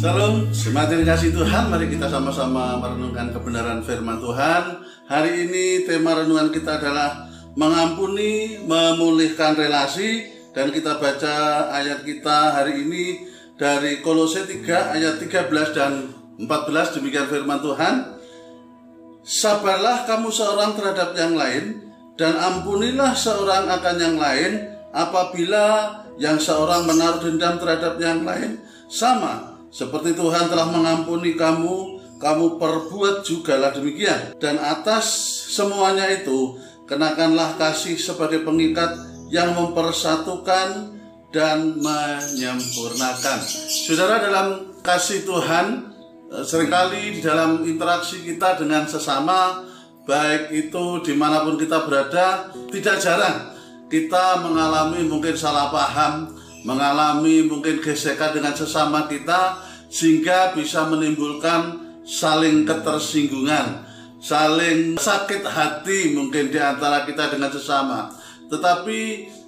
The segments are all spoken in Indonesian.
Semakin kasih Tuhan, mari kita sama-sama merenungkan kebenaran firman Tuhan. Hari ini tema renungan kita adalah mengampuni, memulihkan relasi dan kita baca ayat kita hari ini dari Kolose 3 ayat 13 dan 14 demikian firman Tuhan. Sabarlah kamu seorang terhadap yang lain dan ampunilah seorang akan yang lain apabila yang seorang menaruh dendam terhadap yang lain sama seperti Tuhan telah mengampuni kamu, kamu perbuat jugalah demikian. Dan atas semuanya itu, kenakanlah kasih sebagai pengikat yang mempersatukan dan menyempurnakan. Saudara dalam kasih Tuhan, eh, sering kali di dalam interaksi kita dengan sesama, baik itu di mana pun kita berada, tidak jarang kita mengalami mungkin salah paham, mengalami mungkin gesekan dengan sesama kita sehingga bisa menimbulkan saling ketersinggungan, saling sakit hati mungkin di antara kita dengan sesama. Tetapi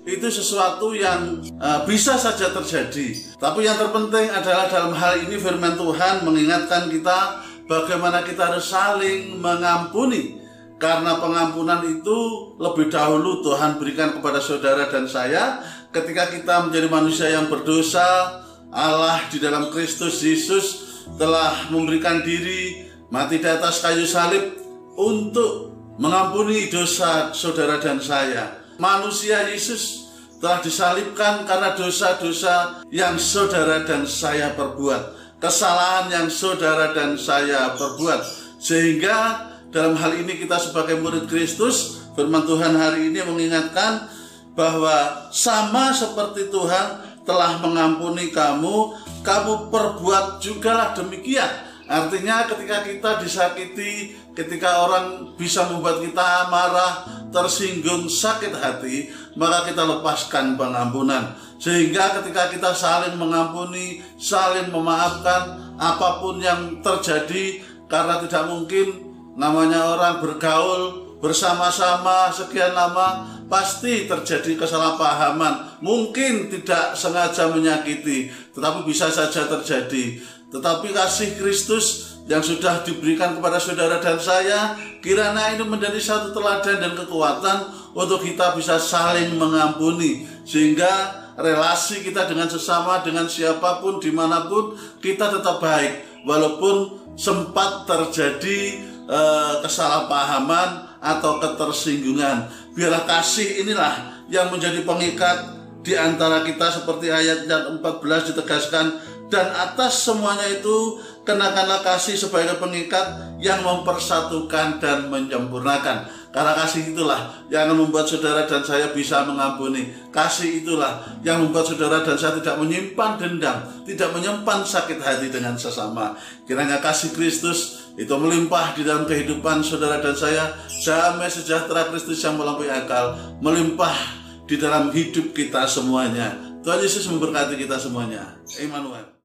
itu sesuatu yang uh, bisa saja terjadi. Tapi yang terpenting adalah dalam hal ini firman Tuhan mengingatkan kita bagaimana kita harus saling mengampuni karena pengampunan itu lebih dahulu Tuhan berikan kepada saudara dan saya ketika kita menjadi manusia yang berdosa Allah di dalam Kristus Yesus telah memberikan diri mati di atas kayu salib untuk mengampuni dosa saudara dan saya. Manusia Yesus telah disalibkan karena dosa-dosa yang saudara dan saya perbuat kesalahan yang saudara dan saya perbuat. Sehingga dalam hal ini kita sebagai murid Kristus, firman Tuhan hari ini mengingatkan bahwa sama seperti Tuhan telah mengampuni kamu, kamu perbuat jugalah demikian. Artinya ketika kita disakiti, ketika orang bisa membuat kita marah, tersinggung, sakit hati, maka kita lepaskan pengampunan. Sehingga ketika kita saling mengampuni, saling memaafkan apa pun yang terjadi karena tidak mungkin namanya orang bergaul bersama-sama sekian lama pasti terjadi kesalahpahaman. Mungkin tidak sengaja menyakiti tetapi bisa saja terjadi. Tetapi kasih Kristus yang sudah diberikan kepada saudara dan saya kiranya ini menjadi satu teladan dan kekuatan untuk kita bisa saling mengampuni sehingga relasi kita dengan sesama dengan siapa pun di mana pun kita tetap baik. Walaupun sempat terjadi eh, kesalahpahaman atau ketersinggungan. Biarlah kasih inilah yang menjadi pengikat di antara kita seperti ayat yang 14 ditegaskan dan atas semuanya itu kenakanlah kasih sebagai pengikat yang mempersatukan dan menyempurnakan. Karena kasih itulah yang membuat saudara dan saya bisa mengampuni. Kasih itulah yang membuat saudara dan saya tidak menyimpan dendam, tidak menyimpan sakit hati dengan sesama. Kiranya kasih Kristus itu melimpah di dalam kehidupan saudara dan saya. Damai sejahtera Kristus yang melampaui akal melimpah di dalam hidup kita semuanya. Tuhan Yesus memberkati kita semuanya. Emmanuel.